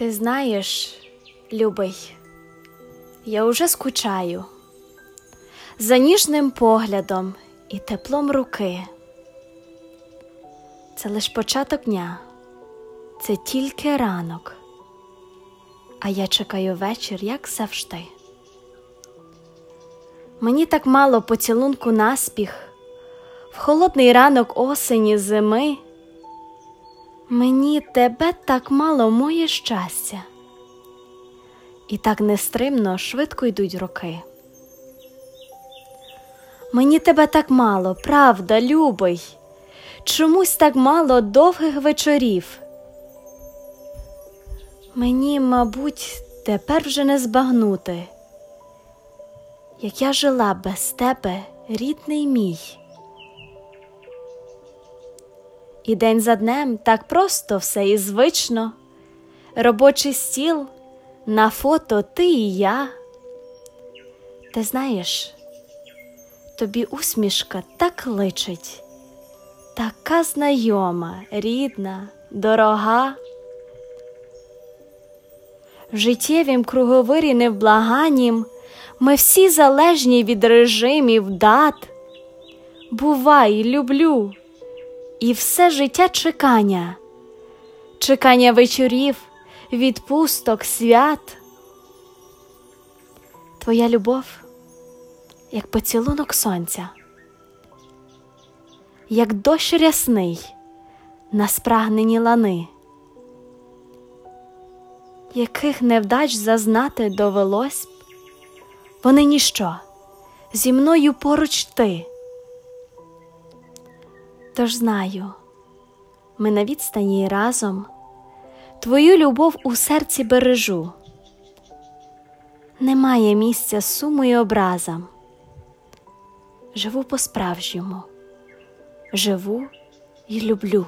Ти знаєш, любий, я уже скучаю за ніжним поглядом і теплом руки. Це лиш початок дня, це тільки ранок, а я чекаю вечір, як завжди. Мені так мало поцілунку наспіх, в холодний ранок осені зими. Мені тебе так мало моє щастя, і так нестримно швидко йдуть роки. Мені тебе так мало, правда, любий, чомусь так мало довгих вечорів. Мені, мабуть, тепер вже не збагнути, як я жила без тебе, рідний мій. І день за днем так просто все і звично, робочий стіл, на фото ти і я. Ти знаєш, тобі усмішка так личить, така знайома, рідна, дорога. В життєвім круговирі невблаганім ми всі залежні від режимів, дат. Бувай, люблю і все життя чекання, чекання вечорів, відпусток, свят. Твоя любов, як поцілунок сонця, як дощ рясний на спрагнені лани, яких невдач зазнати довелось б, вони ніщо, зі мною поруч ти. Тож знаю, ми на відстані разом твою любов у серці бережу. Немає місця суму й образам. Живу по-справжньому, живу і люблю.